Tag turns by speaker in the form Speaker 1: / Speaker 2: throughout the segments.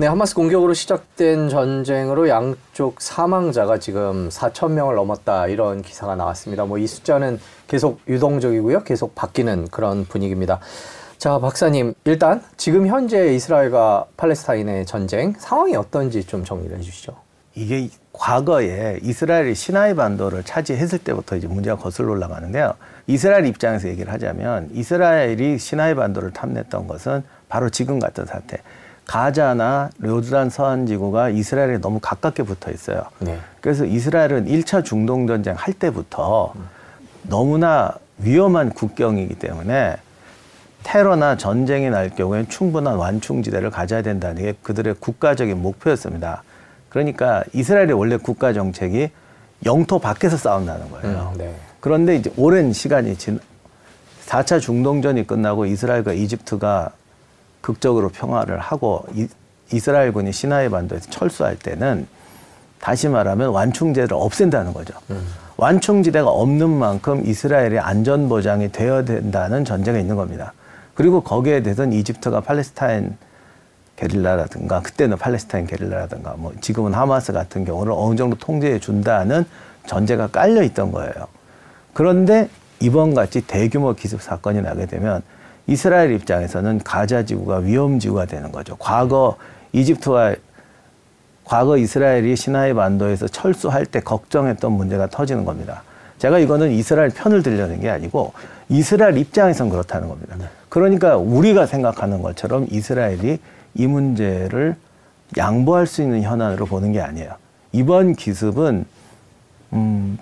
Speaker 1: 네, 하마스 공격으로 시작된 전쟁으로 양쪽 사망자가 지금 4천 명을 넘었다 이런 기사가 나왔습니다. 뭐 이 숫자는 계속 유동적이고요. 계속 바뀌는 그런 분위기입니다. 자, 박사님, 일단 지금 현재 이스라엘과 팔레스타인의 전쟁 상황이 어떤지 좀 정리를 해 주시죠.
Speaker 2: 이게 과거에 이스라엘이 시나이 반도를 차지했을 때부터 이제 문제가 거슬러 올라가는데요. 이스라엘 입장에서 얘기를 하자면 이스라엘이 시나이 반도를 탐냈던 것은 바로 지금 같은 사태. 가자나 요르단 서한 지구가 이스라엘에 너무 가깝게 붙어 있어요.
Speaker 1: 네.
Speaker 2: 그래서 이스라엘은 1차 중동 전쟁 할 때부터 너무나 위험한 국경이기 때문에 테러나 전쟁이 날 경우엔 충분한 완충지대를 가져야 된다는 게 그들의 국가적인 목표였습니다. 그러니까 이스라엘의 원래 국가 정책이 영토 밖에서 싸운다는 거예요.
Speaker 1: 음, 네.
Speaker 2: 그런데 이제 오랜 시간이 진 4차 중동전이 끝나고 이스라엘과 이집트가 극적으로 평화를 하고 이, 이스라엘군이 시나이 반도에서 철수할 때는 다시 말하면 완충제를 없앤다는 거죠.
Speaker 1: 음.
Speaker 2: 완충지대가 없는 만큼 이스라엘의 안전 보장이 되어야 된다는 전제가 있는 겁니다. 그리고 거기에 대해서는 이집트가 팔레스타인 게릴라라든가 그때는 팔레스타인 게릴라라든가 뭐 지금은 하마스 같은 경우를 어느 정도 통제해 준다는 전제가 깔려 있던 거예요. 그런데 이번 같이 대규모 기습 사건이 나게 되면 이스라엘 입장에서는 가자 지구가 위험 지구가 되는 거죠. 과거 이집트와 과거 이스라엘이 시나이 반도에서 철수할 때 걱정했던 문제가 터지는 겁니다. 제가 이거는 이스라엘 편을 들려는 게 아니고 이스라엘 입장에선 그렇다는 겁니다. 그러니까 우리가 생각하는 것처럼 이스라엘이 이 문제를 양보할 수 있는 현안으로 보는 게 아니에요. 이번 기습은 음,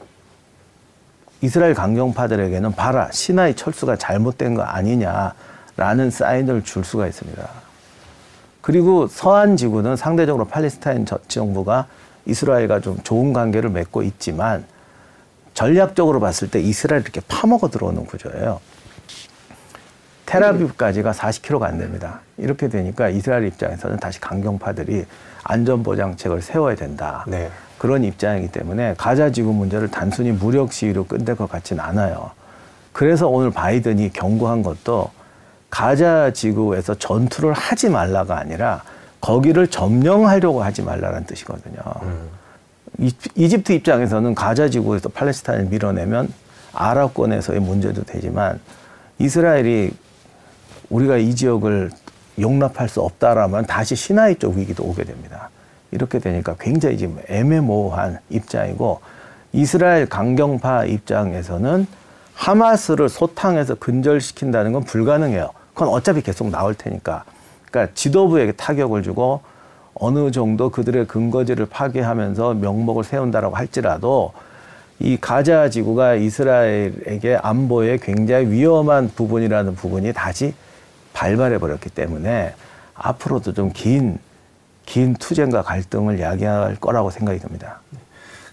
Speaker 2: 이스라엘 강경파들에게는 봐라 시나이 철수가 잘못된 거 아니냐라는 사인을 줄 수가 있습니다. 그리고 서한 지구는 상대적으로 팔레스타인 정부가 이스라엘과 좀 좋은 관계를 맺고 있지만 전략적으로 봤을 때 이스라엘 이렇게 파먹어 들어오는 구조예요. 테라비브까지가 40km가 안 됩니다. 이렇게 되니까 이스라엘 입장에서는 다시 강경파들이 안전보장책을 세워야 된다.
Speaker 1: 네.
Speaker 2: 그런 입장이기 때문에 가자 지구 문제를 단순히 무력 시위로 끝낼 것 같지는 않아요. 그래서 오늘 바이든이 경고한 것도 가자 지구에서 전투를 하지 말라가 아니라 거기를 점령하려고 하지 말라는 뜻이거든요.
Speaker 1: 음.
Speaker 2: 이, 이집트 입장에서는 가자 지구에서 팔레스타인을 밀어내면 아랍권에서의 문제도 되지만 이스라엘이 우리가 이 지역을 용납할 수 없다라면 다시 시나이 쪽 위기도 오게 됩니다. 이렇게 되니까 굉장히 지금 애매모호한 입장이고 이스라엘 강경파 입장에서는 하마스를 소탕해서 근절시킨다는 건 불가능해요. 그건 어차피 계속 나올 테니까. 그러니까 지도부에게 타격을 주고 어느 정도 그들의 근거지를 파괴하면서 명목을 세운다라고 할지라도 이 가자 지구가 이스라엘에게 안보에 굉장히 위험한 부분이라는 부분이 다시 발발해 버렸기 때문에 앞으로도 좀 긴 긴 투쟁과 갈등을 야기할 거라고 생각이 듭니다.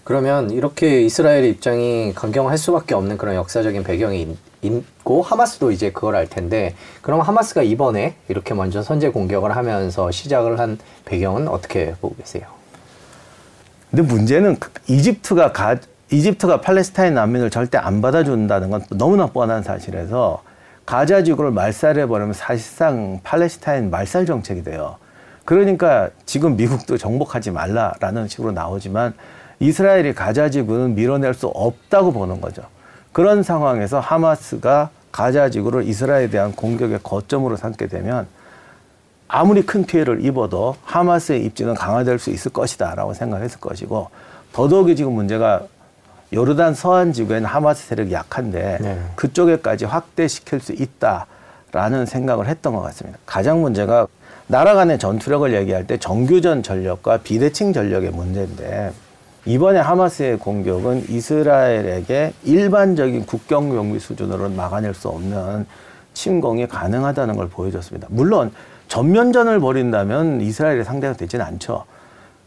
Speaker 1: 그러면 이렇게 이스라엘 입장이 강경할 수밖에 없는 그런 역사적인 배경이 있고 하마스도 이제 그걸 알 텐데 그럼 하마스가 이번에 이렇게 먼저 선제 공격을 하면서 시작을 한 배경은 어떻게 보고 계세요?
Speaker 2: 근데 문제는 이집트가 가, 이집트가 팔레스타인 난민을 절대 안 받아준다는 건 너무나 뻔한 사실에서 가자 지구를 말살해 버리면 사실상 팔레스타인 말살 정책이 돼요. 그러니까 지금 미국도 정복하지 말라라는 식으로 나오지만 이스라엘이 가자 지구는 밀어낼 수 없다고 보는 거죠. 그런 상황에서 하마스가 가자 지구를 이스라엘에 대한 공격의 거점으로 삼게 되면 아무리 큰 피해를 입어도 하마스의 입지는 강화될 수 있을 것이다라고 생각했을 것이고 더더욱이 지금 문제가 요르단 서한 지구에는 하마스 세력이 약한데
Speaker 1: 네.
Speaker 2: 그쪽에까지 확대시킬 수 있다라는 생각을 했던 것 같습니다. 가장 문제가 나라 간의 전투력을 얘기할 때 정규전 전력과 비대칭 전력의 문제인데 이번에 하마스의 공격은 이스라엘에게 일반적인 국경 경비 수준으로는 막아낼 수 없는 침공이 가능하다는 걸 보여줬습니다. 물론 전면전을 벌인다면 이스라엘의 상대가 되지는 않죠.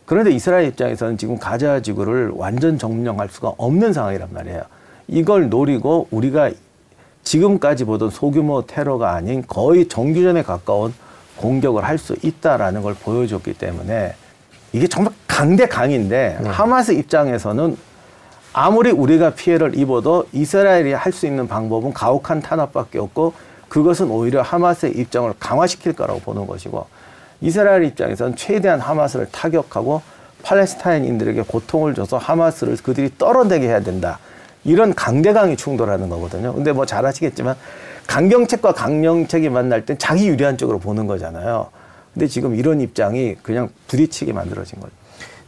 Speaker 2: 그런데 이스라엘 입장에서는 지금 가자 지구를 완전 점령할 수가 없는 상황이란 말이에요. 이걸 노리고 우리가 지금까지 보던 소규모 테러가 아닌 거의 정규전에 가까운 공격을 할 수 있다라는 걸 보여줬기 때문에 이게 정말 강대 강인데
Speaker 1: 네.
Speaker 2: 하마스 입장에서는 아무리 우리가 피해를 입어도 이스라엘이 할 수 있는 방법은 가혹한 탄압밖에 없고 그것은 오히려 하마스의 입장을 강화시킬 거라고 보는 것이고 이스라엘 입장에서는 최대한 하마스를 타격하고 팔레스타인인들에게 고통을 줘서 하마스를 그들이 떨어내게 해야 된다. 이런 강대강이 충돌하는 거거든요. 근데 뭐 잘 아시겠지만 강경책과 강령책이 만날 땐 자기 유리한 쪽으로 보는 거잖아요. 근데 지금 이런 입장이 그냥 부딪히게 만들어진 거죠.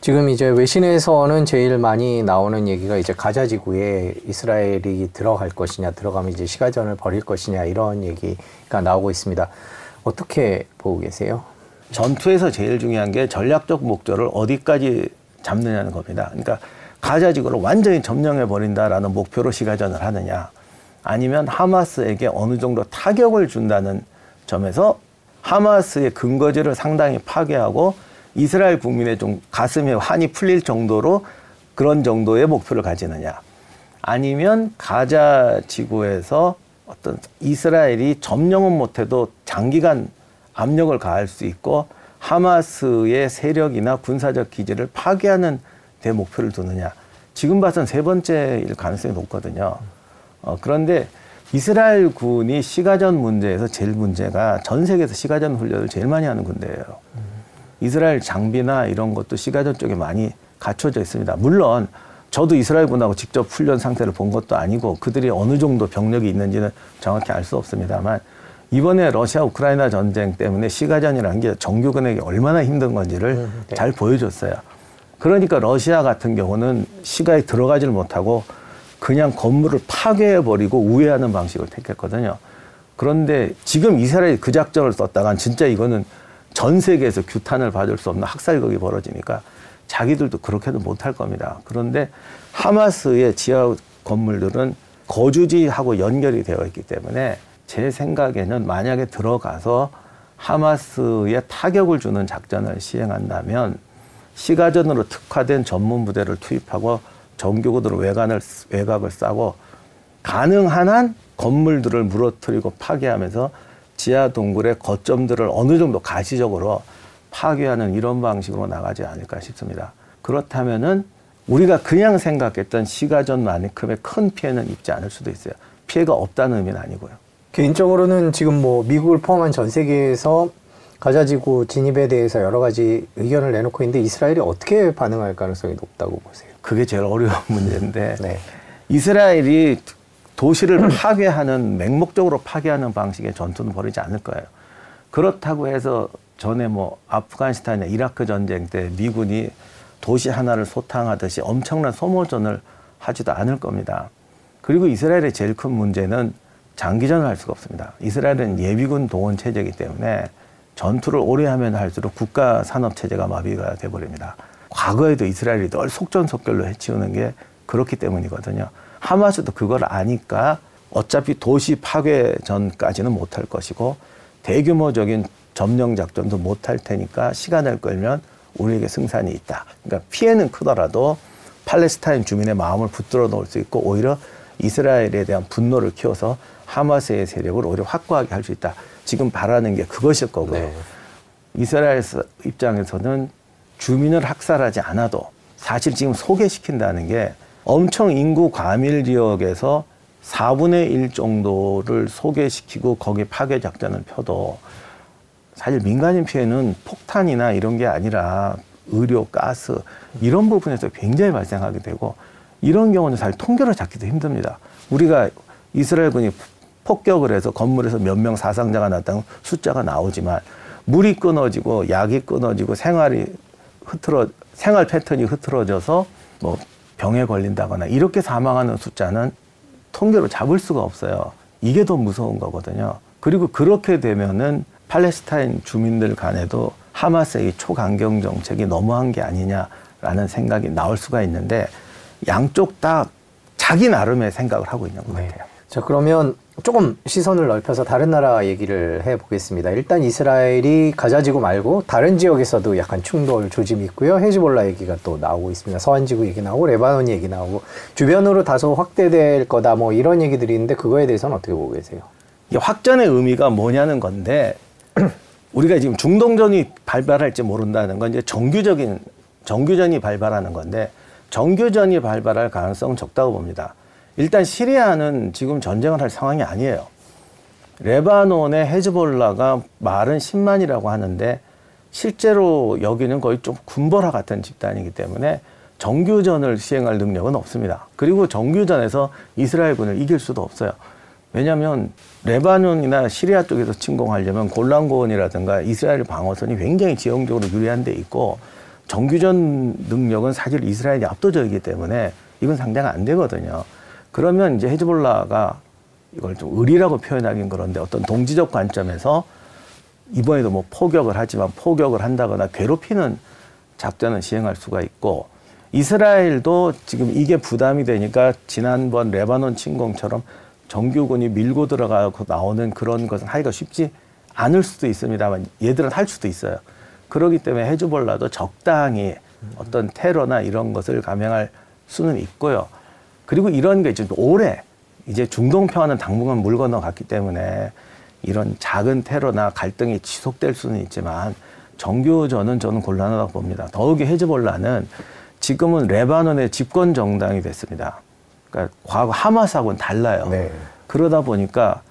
Speaker 1: 지금 이제 외신에서는 제일 많이 나오는 얘기가 이제 가자 지구에 이스라엘이 들어갈 것이냐, 들어가면 이제 시가전을 벌일 것이냐 이런 얘기가 나오고 있습니다. 어떻게 보고 계세요?
Speaker 2: 전투에서 제일 중요한 게 전략적 목표를 어디까지 잡느냐는 겁니다. 그러니까 가자 지구를 완전히 점령해 버린다라는 목표로 시가전을 하느냐, 아니면 하마스에게 어느 정도 타격을 준다는 점에서 하마스의 근거지를 상당히 파괴하고 이스라엘 국민의 좀 가슴에 한이 풀릴 정도로 그런 정도의 목표를 가지느냐, 아니면 가자 지구에서 어떤 이스라엘이 점령은 못해도 장기간 압력을 가할 수 있고 하마스의 세력이나 군사적 기지를 파괴하는 대 목표를 두느냐. 지금 봐선 세 번째일 가능성이 높거든요. 어, 그런데 이스라엘 군이 시가전 문제에서 제일 문제가 전 세계에서 시가전 훈련을 제일 많이 하는 군대예요. 이스라엘 장비나 이런 것도 시가전 쪽에 많이 갖춰져 있습니다. 물론 저도 이스라엘 군하고 직접 훈련 상태를 본 것도 아니고 그들이 어느 정도 병력이 있는지는 정확히 알 수 없습니다만 이번에 러시아 우크라이나 전쟁 때문에 시가전이라는 게 정규군에게 얼마나 힘든 건지를
Speaker 1: 음, 네.
Speaker 2: 잘 보여줬어요. 그러니까 러시아 같은 경우는 시가에 들어가질 못하고 그냥 건물을 파괴해버리고 우회하는 방식을 택했거든요. 그런데 지금 이스라엘이 그 작전을 썼다간 진짜 이거는 전 세계에서 규탄을 받을 수 없는 학살극이 벌어지니까 자기들도 그렇게는 못할 겁니다. 그런데 하마스의 지하 건물들은 거주지하고 연결이 되어 있기 때문에 제 생각에는 만약에 들어가서 하마스에 타격을 주는 작전을 시행한다면 시가전으로 특화된 전문 부대를 투입하고 정규군으로 외관을 외곽을 싸고 가능한 한 건물들을 무너뜨리고 파괴하면서 지하 동굴의 거점들을 어느 정도 가시적으로 파괴하는 이런 방식으로 나가지 않을까 싶습니다. 그렇다면은 우리가 그냥 생각했던 시가전만큼의 큰 피해는 입지 않을 수도 있어요. 피해가 없다는 의미는 아니고요.
Speaker 1: 개인적으로는 지금 뭐 미국을 포함한 전 세계에서 가자지구 진입에 대해서 여러 가지 의견을 내놓고 있는데 이스라엘이 어떻게 반응할 가능성이 높다고 보세요?
Speaker 2: 그게 제일 어려운 문제인데
Speaker 1: 네.
Speaker 2: 이스라엘이 도시를 파괴하는 맹목적으로 파괴하는 방식의 전투는 벌이지 않을 거예요. 그렇다고 해서 전에 뭐 아프가니스탄이나 이라크 전쟁 때 미군이 도시 하나를 소탕하듯이 엄청난 소모전을 하지도 않을 겁니다. 그리고 이스라엘의 제일 큰 문제는 장기전을 할 수가 없습니다. 이스라엘은 예비군 동원 체제이기 때문에 전투를 오래 하면 할수록 국가 산업 체제가 마비가 돼 버립니다. 과거에도 이스라엘이 늘 속전속결로 해치우는 게 그렇기 때문이거든요. 하마스도 그걸 아니까 어차피 도시 파괴 전까지는 못할 것이고 대규모적인 점령 작전도 못할 테니까 시간을 끌면 우리에게 승산이 있다. 그러니까 피해는 크더라도 팔레스타인 주민의 마음을 붙들어 놓을 수 있고 오히려 이스라엘에 대한 분노를 키워서 하마스의 세력을 오히려 확고하게 할 수 있다. 지금 바라는 게 그것일 거고요.
Speaker 1: 네.
Speaker 2: 이스라엘 입장에서는 주민을 학살하지 않아도 사실 지금 소개시킨다는 게 엄청 인구 과밀 지역에서 4분의 1 정도를 소개시키고 거기 파괴 작전을 펴도 사실 민간인 피해는 폭탄이나 이런 게 아니라 의료, 가스 이런 부분에서 굉장히 발생하게 되고 이런 경우는 사실 통계를 잡기도 힘듭니다. 우리가 이스라엘군이 폭격을 해서 건물에서 몇 명 사상자가 났다는 숫자가 나오지만 물이 끊어지고 약이 끊어지고 생활이 흐트러 생활 패턴이 흐트러져서 뭐 병에 걸린다거나 이렇게 사망하는 숫자는 통계로 잡을 수가 없어요. 이게 더 무서운 거거든요. 그리고 그렇게 되면은 팔레스타인 주민들 간에도 하마스의 초강경 정책이 너무한 게 아니냐라는 생각이 나올 수가 있는데 양쪽 다 자기 나름의 생각을 하고 있는 것
Speaker 1: 네.
Speaker 2: 같아요.
Speaker 1: 자, 그러면 조금 시선을 넓혀서 다른 나라 얘기를 해 보겠습니다. 일단 이스라엘이 가자지구 말고 다른 지역에서도 약간 충돌 조짐이 있고요. 헤즈볼라 얘기가 또 나오고 있습니다. 서한지구 얘기 나오고 레바논 얘기 나오고 주변으로 다소 확대될 거다 뭐 이런 얘기들이 있는데 그거에 대해서는 어떻게 보고 계세요?
Speaker 2: 이게 확전의 의미가 뭐냐는 건데 우리가 지금 중동전이 발발할지 모른다는 건 이제 정규적인 정규전이 발발하는 건데 정규전이 발발할 가능성은 적다고 봅니다. 일단 시리아는 지금 전쟁을 할 상황이 아니에요. 레바논의 헤즈볼라가 말은 10만이라고 하는데 실제로 여기는 거의 좀 군벌화 같은 집단이기 때문에 정규전을 시행할 능력은 없습니다. 그리고 정규전에서 이스라엘군을 이길 수도 없어요. 왜냐하면 레바논이나 시리아 쪽에서 침공하려면 골란고원이라든가 이스라엘 방어선이 굉장히 지형적으로 유리한 데 있고 정규전 능력은 사실 이스라엘이 압도적이기 때문에 이건 상대가 안 되거든요. 그러면 이제 헤즈볼라가 이걸 좀 의리라고 표현하긴 그런데 어떤 동지적 관점에서 이번에도 뭐 포격을 하지만 포격을 한다거나 괴롭히는 작전을 시행할 수가 있고 이스라엘도 지금 이게 부담이 되니까 지난번 레바논 침공처럼 정규군이 밀고 들어가고 나오는 그런 것은 하기가 쉽지 않을 수도 있습니다만 얘들은 할 수도 있어요. 그렇기 때문에 헤즈볼라도 적당히 어떤 테러나 이런 것을 감행할 수는 있고요. 그리고 이런 게 이제 오래 이제 중동 평화는 당분간 물 건너갔기 때문에 이런 작은 테러나 갈등이 지속될 수는 있지만 정교전은 저는 곤란하다고 봅니다. 더욱이 헤즈볼라는 지금은 레바논의 집권 정당이 됐습니다. 그러니까 과거 하마스하고는 달라요.
Speaker 1: 네.
Speaker 2: 그러다 보니까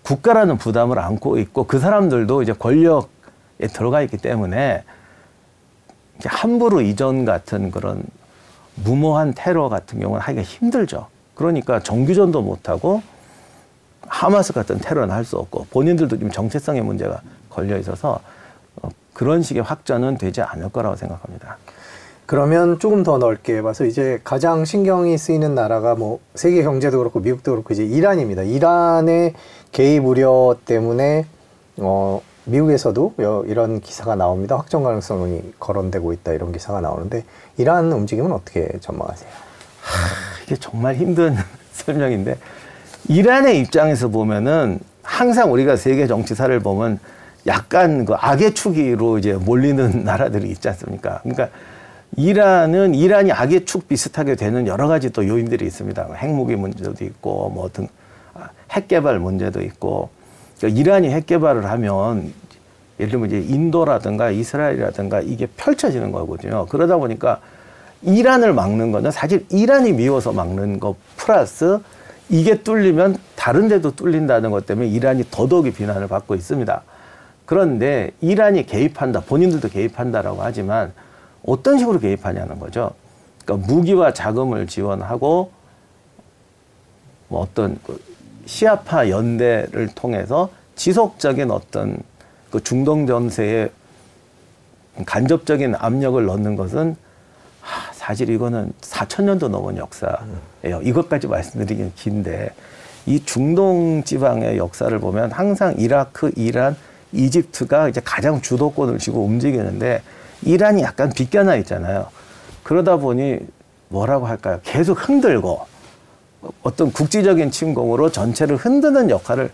Speaker 2: 국가라는 부담을 안고 있고 그 사람들도 이제 권력에 들어가 있기 때문에 함부로 이전 같은 그런 무모한 테러 같은 경우는 하기가 힘들죠. 그러니까 정규전도 못하고 하마스 같은 테러는 할 수 없고 본인들도 지금 정체성의 문제가 걸려 있어서 어, 그런 식의 확전은 되지 않을 거라고 생각합니다.
Speaker 1: 그러면 조금 더 넓게 봐서 이제 가장 신경이 쓰이는 나라가 뭐 세계 경제도 그렇고 미국도 그렇고 이제 이란입니다. 이란의 개입 우려 때문에 어 미국에서도 여- 이런 기사가 나옵니다. 확정 가능성이 거론되고 있다 이런 기사가 나오는데 이란 움직임은 어떻게 전망하세요?
Speaker 2: 이게 정말 힘든 설명인데 이란의 입장에서 보면은 항상 우리가 세계 정치사를 보면 약간 그 악의 축으로 이제 몰리는 나라들이 있지 않습니까? 그러니까 이란은 이란이 악의 축 비슷하게 되는 여러 가지 또 요인들이 있습니다. 핵무기 문제도 있고 뭐 등, 아, 핵 개발 문제도 있고 그러니까 이란이 핵 개발을 하면 예를 들면 이제 인도라든가 이스라엘이라든가 이게 펼쳐지는 거거든요. 그러다 보니까 이란을 막는 거는 사실 이란이 미워서 막는 거 플러스 이게 뚫리면 다른 데도 뚫린다는 것 때문에 이란이 더더욱이 비난을 받고 있습니다. 그런데 이란이 개입한다, 본인들도 개입한다라고 하지만 어떤 식으로 개입하냐는 거죠. 그러니까 무기와 자금을 지원하고 뭐 어떤 그 시아파 연대를 통해서 지속적인 어떤 그 중동 전세에 간접적인 압력을 넣는 것은 하, 사실 이거는 4천 년도 넘은 역사예요. 이것까지 말씀드리기는 긴데 이 중동 지방의 역사를 보면 항상 이라크, 이란, 이집트가 이제 가장 주도권을 쥐고 움직이는데 이란이 약간 빗겨나 있잖아요. 그러다 보니 뭐라고 할까요? 계속 흔들고 어떤 국지적인 침공으로 전체를 흔드는 역할을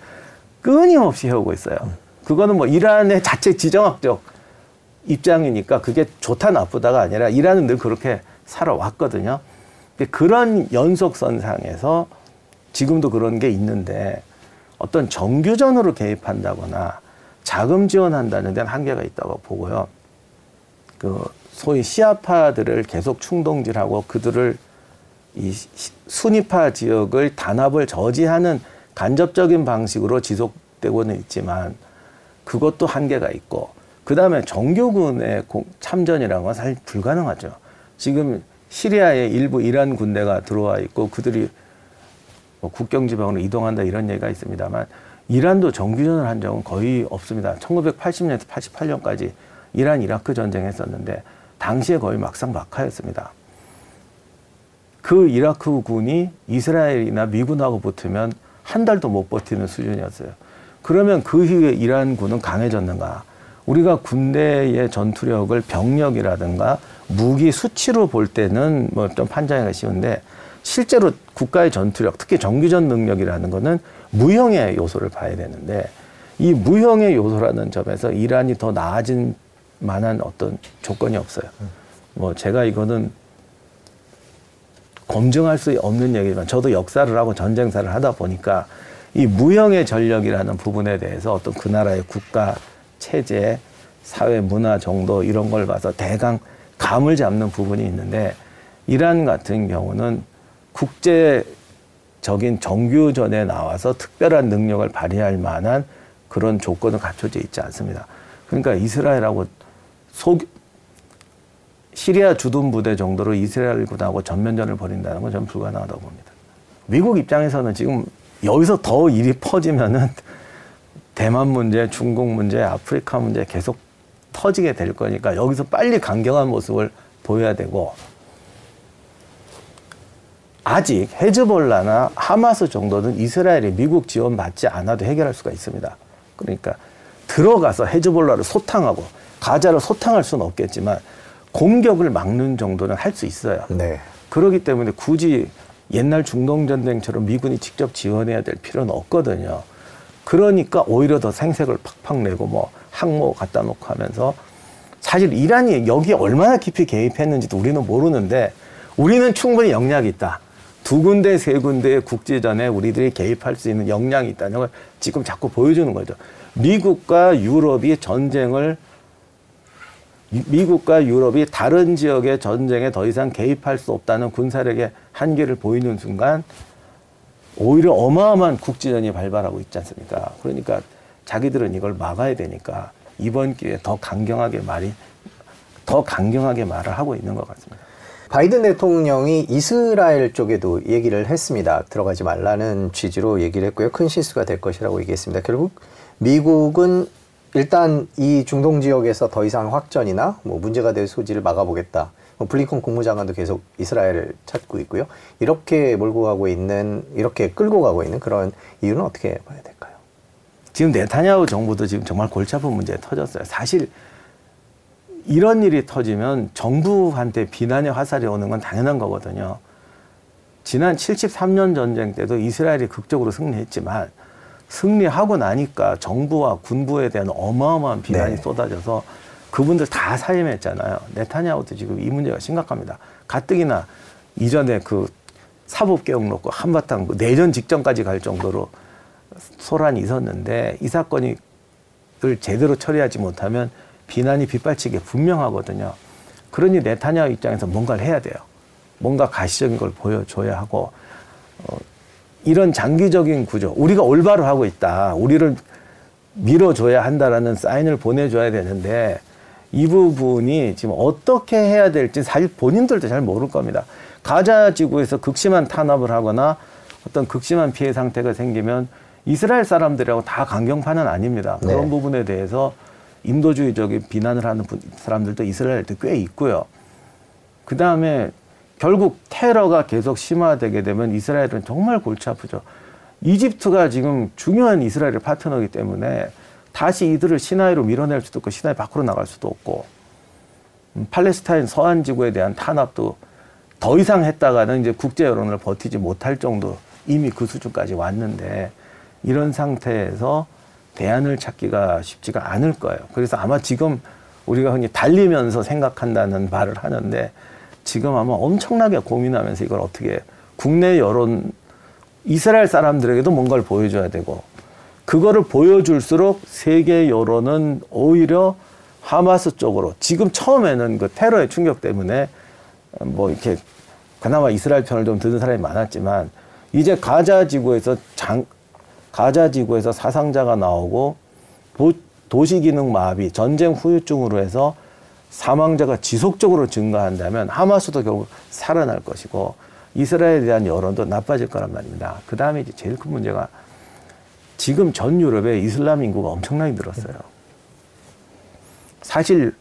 Speaker 2: 끊임없이 해오고 있어요. 그거는 뭐 이란의 자체 지정학적 입장이니까 그게 좋다 나쁘다가 아니라 이란은 늘 그렇게 살아왔거든요. 그런 연속선상에서 지금도 그런 게 있는데 어떤 정규전으로 개입한다거나 자금 지원한다는 데는 한계가 있다고 보고요. 그 소위 시아파들을 계속 충동질하고 그들을 이 시- 순위파 지역을 단합을 저지하는 간접적인 방식으로 지속되고는 있지만 그것도 한계가 있고 그 다음에 정규군의 공- 참전이라는 건 사실 불가능하죠. 지금 시리아에 일부 이란 군대가 들어와 있고 그들이 뭐 국경 지방으로 이동한다 이런 얘기가 있습니다만 이란도 정규전을 한 적은 거의 없습니다. 1980년에서 88년까지 이란 이라크 전쟁 했었는데 당시에 거의 막상 막하였습니다. 그 이라크 군이 이스라엘이나 미군하고 붙으면 한 달도 못 버티는 수준이었어요. 그러면 그 이후에 이란 군은 강해졌는가? 우리가 군대의 전투력을 병력이라든가 무기 수치로 볼 때는 뭐 좀 판단하기가 쉬운데 실제로 국가의 전투력, 특히 정규전 능력이라는 거는 무형의 요소를 봐야 되는데 이 무형의 요소라는 점에서 이란이 더 나아진 만한 어떤 조건이 없어요. 뭐 제가 이거는 검증할 수 없는 얘기지만 저도 역사를 하고 전쟁사를 하다 보니까 이 무형의 전력이라는 부분에 대해서 어떤 그 나라의 국가 체제, 사회 문화 정도 이런 걸 봐서 대강 감을 잡는 부분이 있는데 이란 같은 경우는 국제적인 정규전에 나와서 특별한 능력을 발휘할 만한 그런 조건은 갖춰져 있지 않습니다. 그러니까 이스라엘하고 소 시리아 주둔 부대 정도로 이스라엘 군하고 전면전을 벌인다는 건 저는 불가능하다고 봅니다. 미국 입장에서는 지금 여기서 더 일이 퍼지면은 대만 문제, 중국 문제, 아프리카 문제 계속 터지게 될 거니까 여기서 빨리 강경한 모습을 보여야 되고 아직 헤즈볼라나 하마스 정도는 이스라엘이 미국 지원 받지 않아도 해결할 수가 있습니다. 그러니까 들어가서 헤즈볼라를 소탕하고 가자를 소탕할 수는 없겠지만 공격을 막는 정도는 할 수 있어요.
Speaker 1: 네.
Speaker 2: 그렇기 때문에 굳이 옛날 중동 전쟁처럼 미군이 직접 지원해야 될 필요는 없거든요. 그러니까 오히려 더 생색을 팍팍 내고 뭐 항모 갖다 놓고 하면서 사실 이란이 여기에 얼마나 깊이 개입했는지도 우리는 모르는데 우리는 충분히 역량이 있다. 두 군데, 세 군데의 국제전에 우리들이 개입할 수 있는 역량이 있다는 걸 지금 자꾸 보여주는 거죠. 미국과 유럽이 전쟁을 미국과 유럽이 다른 지역의 전쟁에 더 이상 개입할 수 없다는 군사력의 한계를 보이는 순간 오히려 어마어마한 국지전이 발발하고 있지 않습니까? 그러니까 자기들은 이걸 막아야 되니까 이번 기회에 더 강경하게 말이 더 강경하게 말을 하고 있는 것 같습니다.
Speaker 1: 바이든 대통령이 이스라엘 쪽에도 얘기를 했습니다. 들어가지 말라는 취지로 얘기를 했고요. 큰 실수가 될 것이라고 얘기했습니다. 결국 미국은 일단 이 중동 지역에서 더 이상 확전이나 뭐 문제가 될 소지를 막아보겠다. 뭐 블링컨 국무장관도 계속 이스라엘을 찾고 있고요. 이렇게 몰고 가고 있는 이렇게 끌고 가고 있는 그런 이유는 어떻게 봐야 될까요?
Speaker 2: 지금 네타냐후 정부도 지금 정말 골치 아픈 문제에 터졌어요. 사실 이런 일이 터지면 정부한테 비난의 화살이 오는 건 당연한 거거든요. 지난 73년 전쟁 때도 이스라엘이 극적으로 승리했지만 승리하고 나니까 정부와 군부에 대한 어마어마한 비난이
Speaker 1: 네.
Speaker 2: 쏟아져서 그분들 다 사임했잖아요. 네타냐후도 지금 이 문제가 심각합니다. 가뜩이나 이전에 그 사법 개혁 놓고 한바탕 그 내전 직전까지 갈 정도로 소란이 있었는데 이 사건이 을 제대로 처리하지 못하면 비난이 빗발치게 분명하거든요. 그러니 네타냐후 입장에서 뭔가를 해야 돼요. 뭔가 가시적인 걸 보여줘야 하고 어, 이런 장기적인 구조, 우리가 올바로 하고 있다. 우리를 밀어줘야 한다라는 사인을 보내줘야 되는데 이 부분이 지금 어떻게 해야 될지 사실 본인들도 잘 모를 겁니다. 가자 지구에서 극심한 탄압을 하거나 어떤 극심한 피해 상태가 생기면 이스라엘 사람들하고 다 강경파는 아닙니다.
Speaker 1: 네.
Speaker 2: 그런 부분에 대해서 인도주의적인 비난을 하는 분- 사람들도 이스라엘도 꽤 있고요. 그 다음에 결국 테러가 계속 심화되게 되면 이스라엘은 정말 골치 아프죠. 이집트가 지금 중요한 이스라엘의 파트너이기 때문에 다시 이들을 시나이로 밀어낼 수도 없고 시나이 밖으로 나갈 수도 없고 음, 팔레스타인 서한 지구에 대한 탄압도 더 이상 했다가는 이제 국제 여론을 버티지 못할 정도 이미 그 수준까지 왔는데 이런 상태에서 대안을 찾기가 쉽지가 않을 거예요. 그래서 아마 지금 우리가 흔히 달리면서 생각한다는 말을 하는데 지금 아마 엄청나게 고민하면서 이걸 어떻게 국내 여론 이스라엘 사람들에게도 뭔가를 보여줘야 되고 그거를 보여줄수록 세계 여론은 오히려 하마스 쪽으로 지금 처음에는 그 테러의 충격 때문에 뭐 이렇게 그나마 이스라엘 편을 좀 드는 사람이 많았지만 이제 가자 지구에서 장 가자 지구에서 사상자가 나오고 도, 도시 기능 마비, 전쟁 후유증으로 해서 사망자가 지속적으로 증가한다면 하마스도 결국 살아날 것이고 이스라엘에 대한 여론도 나빠질 거란 말입니다. 그 다음에 이제 제일 큰 문제가 지금 전 유럽에 이슬람 인구가 엄청나게 늘었어요. 사실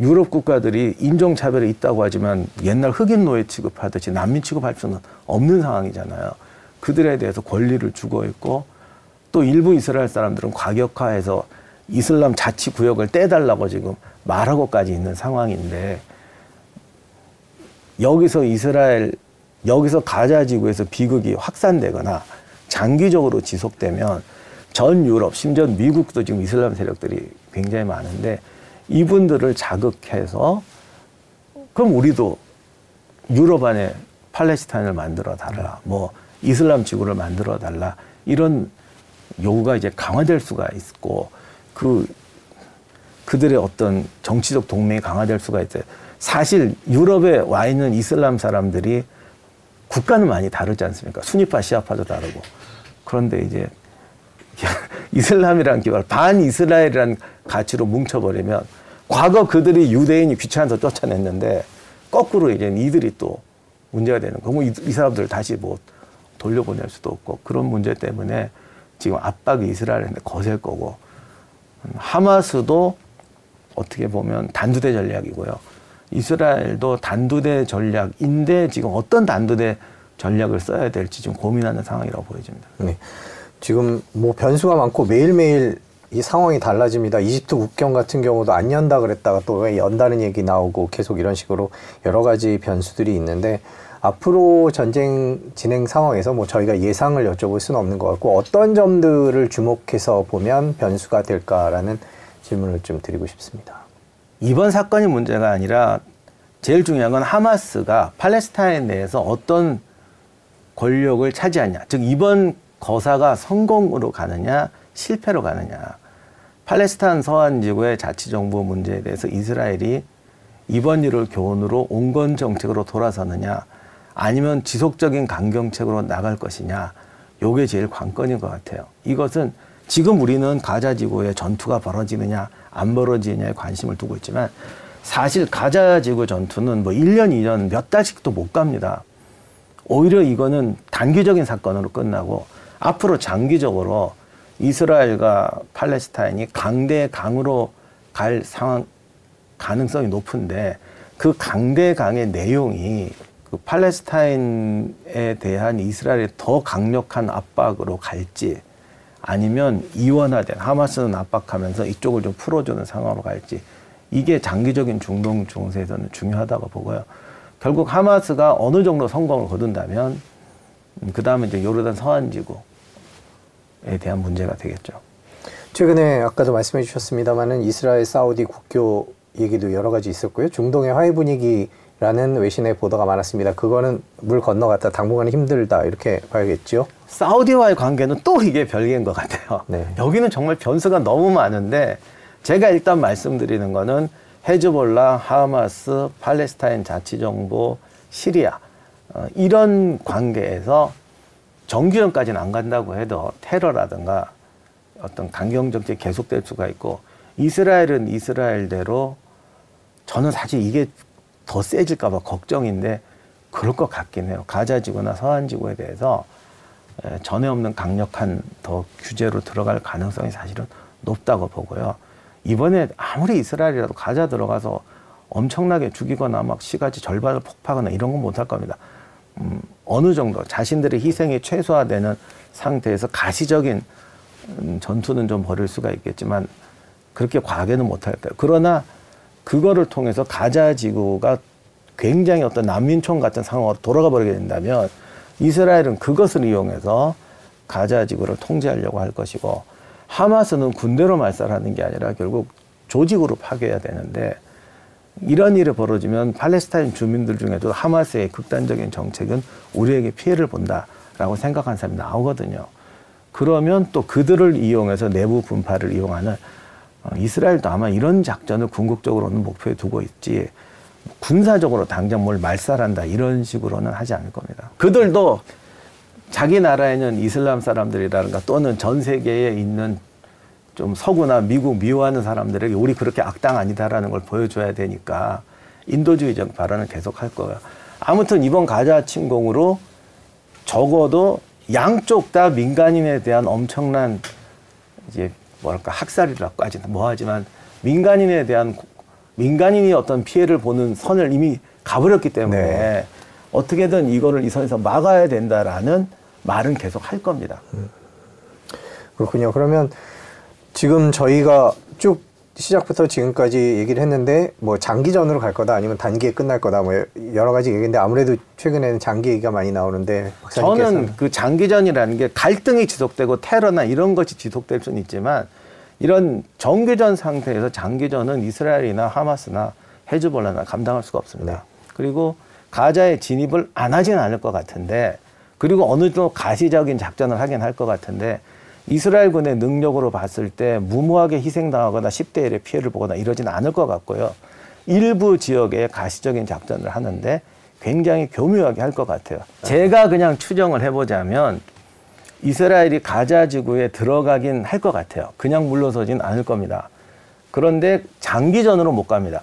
Speaker 2: 유럽 국가들이 인종차별이 있다고 하지만 옛날 흑인 노예 취급하듯이 난민 취급할 수는 없는 상황이잖아요. 그들에 대해서 권리를 주고 있고 또 일부 이스라엘 사람들은 과격화해서 이슬람 자치 구역을 떼달라고 지금 말하고까지 있는 상황인데 여기서 이스라엘 여기서 가자 지구에서 비극이 확산되거나 장기적으로 지속되면 전 유럽 심지어 미국도 지금 이슬람 세력들이 굉장히 많은데 이분들을 자극해서 그럼 우리도 유럽 안에 팔레스타인을 만들어 달라 뭐 이슬람 지구를 만들어 달라 이런 요구가 이제 강화될 수가 있고 그 그들의 어떤 정치적 동맹이 강화될 수가 있어요. 사실 유럽에 와 있는 이슬람 사람들이 국가는 많이 다르지 않습니까? 순위파, 시아파도 다르고. 그런데 이제 이슬람이라는 기발 반 이스라엘이라는 가치로 뭉쳐버리면 과거 그들이 유대인이 귀찮아서 쫓아냈는데 거꾸로 이제 이들이 또 문제가 되는 거고 뭐 이, 이 사람들 다시 뭐 돌려보낼 수도 없고 그런 문제 때문에 지금 압박이 이스라엘한테 거셀 거고 음, 하마스도 어떻게 보면 단두대 전략이고요. 이스라엘도 단두대 전략인데 지금 어떤 단두대 전략을 써야 될지 좀 고민하는 상황이라고 보여집니다.
Speaker 1: 네. 지금 뭐 변수가 많고 매일매일 이 상황이 달라집니다. 이집트 국경 같은 경우도 안 연다 그랬다가 또 왜 연다는 얘기 나오고 계속 이런 식으로 여러 가지 변수들이 있는데 앞으로 전쟁 진행 상황에서 뭐 저희가 예상을 여쭤볼 수는 없는 것 같고 어떤 점들을 주목해서 보면 변수가 될까라는 질문을 좀 드리고 싶습니다.
Speaker 2: 이번 사건이 문제가 아니라 제일 중요한 건 하마스가 팔레스타인 내에서 어떤 권력을 차지하냐. 즉 이번 거사가 성공으로 가느냐 실패로 가느냐. 팔레스타인 서한 지구의 자치정부 문제에 대해서 이스라엘이 이번 일을 교훈으로 온건 정책으로 돌아서느냐 아니면 지속적인 강경책으로 나갈 것이냐 요게 제일 관건인 것 같아요. 이것은 지금 우리는 가자 지구에 전투가 벌어지느냐 안 벌어지느냐에 관심을 두고 있지만 사실 가자 지구 전투는 뭐 1년, 2년 몇 달씩도 못 갑니다. 오히려 이거는 단기적인 사건으로 끝나고 앞으로 장기적으로 이스라엘과 팔레스타인이 강대 강으로 갈 상황 가능성이 높은데 그 강대 강의 내용이 그 팔레스타인에 대한 이스라엘의 더 강력한 압박으로 갈지 아니면 이원화된 하마스는 압박하면서 이쪽을 좀 풀어주는 상황으로 갈지 이게 장기적인 중동情勢에서는 중요하다고 보고요. 결국 하마스가 어느 정도 성공을 거둔다면 그 다음에 이제 요르단 서한지구에 대한 문제가 되겠죠.
Speaker 1: 최근에 아까도 말씀해 주셨습니다만은 이스라엘 사우디 국교 얘기도 여러 가지 있었고요. 중동의 화해 분위기 라는 외신의 보도가 많았습니다. 그거는 물 건너갔다 당분간은 힘들다 이렇게 봐야겠죠.
Speaker 2: 사우디와의 관계는 또 이게 별개인 것 같아요.
Speaker 1: 네.
Speaker 2: 여기는 정말 변수가 너무 많은데 제가 일단 말씀드리는 거는 헤즈볼라, 하마스, 팔레스타인 자치정부, 시리아 어, 이런 관계에서 정규전까지는 안 간다고 해도 테러라든가 어떤 강경 정책이 계속될 수가 있고 이스라엘은 이스라엘대로 저는 사실 이게 더 세질까봐 걱정인데 그럴 것 같긴 해요. 가자지구나 서한지구에 대해서 에, 전에 없는 강력한 더 규제로 들어갈 가능성이 사실은 높다고 보고요. 이번에 아무리 이스라엘이라도 가자 들어가서 엄청나게 죽이거나 막 시가지 절반을 폭파하거나 이런 건 못할 겁니다. 음, 어느 정도 자신들의 희생이 최소화되는 상태에서 가시적인 음, 전투는 좀 벌일 수가 있겠지만 그렇게 과하게는 못할 거예요. 그러나 그거를 통해서 가자 지구가 굉장히 어떤 난민촌 같은 상황으로 돌아가 버리게 된다면 이스라엘은 그것을 이용해서 가자 지구를 통제하려고 할 것이고 하마스는 군대로 말살하는 게 아니라 결국 조직으로 파괴해야 되는데 이런 일이 벌어지면 팔레스타인 주민들 중에도 하마스의 극단적인 정책은 우리에게 피해를 본다라고 생각하는 사람이 나오거든요. 그러면 또 그들을 이용해서 내부 분파를 이용하는 어, 이스라엘도 아마 이런 작전을 궁극적으로는 목표에 두고 있지 군사적으로 당장 뭘 말살한다 이런 식으로는 하지 않을 겁니다. 그들도 자기 나라에는 이슬람 사람들이라든가 또는 전 세계에 있는 좀 서구나 미국 미워하는 사람들에게 우리 그렇게 악당 아니다라는 걸 보여줘야 되니까 인도주의적 발언을 계속 할 거예요. 아무튼 이번 가자 침공으로 적어도 양쪽 다 민간인에 대한 엄청난 이제 뭐랄까 학살이라고 하지는 뭐하지만 민간인에 대한 민간인이 어떤 피해를 보는 선을 이미 가버렸기 때문에
Speaker 1: 네.
Speaker 2: 어떻게든 이거를 이 선에서 막아야 된다라는 말은 계속 할 겁니다.
Speaker 1: 그렇군요. 그러면 지금 저희가 쭉 시작부터 지금까지 얘기를 했는데 뭐 장기전으로 갈 거다 아니면 단기에 끝날 거다 뭐 여러 가지 얘기인데 아무래도 최근에는 장기 얘기가 많이 나오는데
Speaker 2: 저는 그 장기전이라는 게 갈등이 지속되고 테러나 이런 것이 지속될 수는 있지만 이런 정규전 상태에서 장기전은 이스라엘이나 하마스나 헤즈볼라나 감당할 수가 없습니다.
Speaker 1: 네.
Speaker 2: 그리고 가자에 진입을 안 하지는 않을 것 같은데 그리고 어느 정도 가시적인 작전을 하긴 할 것 같은데 이스라엘군의 능력으로 봤을 때 무모하게 희생당하거나 10대 1의 피해를 보거나 이러지는 않을 것 같고요. 일부 지역에 가시적인 작전을 하는데 굉장히 교묘하게 할 것 같아요. 제가 그냥 추정을 해보자면 이스라엘이 가자 지구에 들어가긴 할 것 같아요. 그냥 물러서진 않을 겁니다. 그런데 장기전으로 못 갑니다.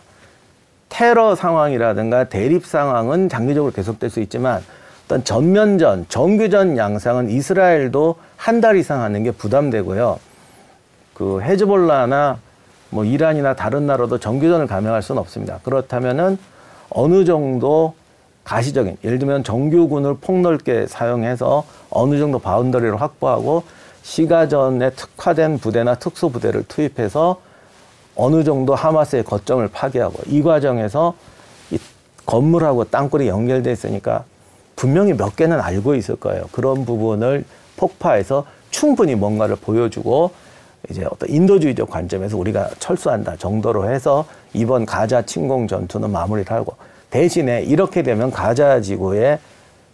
Speaker 2: 테러 상황이라든가 대립 상황은 장기적으로 계속될 수 있지만 어떤 전면전, 정규전 양상은 이스라엘도 한 달 이상 하는 게 부담되고요. 그 헤즈볼라나 뭐 이란이나 다른 나라도 정규전을 감행할 수는 없습니다. 그렇다면은 어느 정도 가시적인 예를 들면 정규군을 폭넓게 사용해서 어느 정도 바운더리를 확보하고 시가전에 특화된 부대나 특수 부대를 투입해서 어느 정도 하마스의 거점을 파괴하고 이 과정에서 이 건물하고 땅굴이 연결돼 있으니까 분명히 몇 개는 알고 있을 거예요. 그런 부분을 폭파해서 충분히 뭔가를 보여주고 이제 어떤 인도주의적 관점에서 우리가 철수한다 정도로 해서 이번 가자 침공 전투는 마무리를 하고 대신에 이렇게 되면 가자 지구의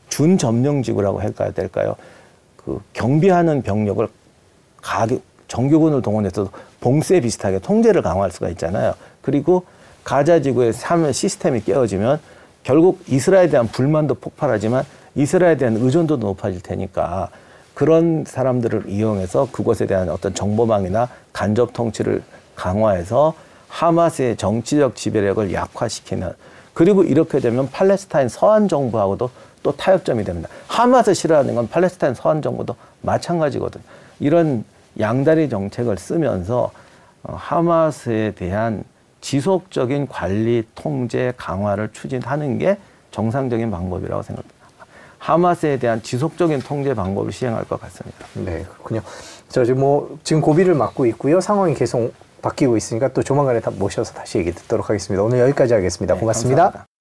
Speaker 2: 준 점령 지구라고 할까야 될까요? 그 경비하는 병력을 가 정규군을 동원해서 봉쇄 비슷하게 통제를 강화할 수가 있잖아요. 그리고 가자 지구의 사면 시스템이 깨어지면 결국 이스라엘에 대한 불만도 폭발하지만 이스라엘에 대한 의존도도 높아질 테니까 그런 사람들을 이용해서 그곳에 대한 어떤 정보망이나 간접 통치를 강화해서 하마스의 정치적 지배력을 약화시키는 그리고 이렇게 되면 팔레스타인 서한 정부하고도 또 타협점이 됩니다. 하마스 싫어하는 건 팔레스타인 서한 정부도 마찬가지거든. 이런 양다리 정책을 쓰면서 어, 하마스에 대한 지속적인 관리 통제 강화를 추진하는 게 정상적인 방법이라고 생각합니다. 하마스에 대한 지속적인 통제 방법을 시행할 것 같습니다.
Speaker 1: 네, 그렇군요. 저 지금 뭐 지금 고비를 맞고 있고요. 상황이 계속 바뀌고 있으니까 또 조만간에 다 모셔서 다시 얘기 듣도록 하겠습니다. 오늘 여기까지 하겠습니다.
Speaker 2: 네,
Speaker 1: 고맙습니다.
Speaker 2: 감사합니다.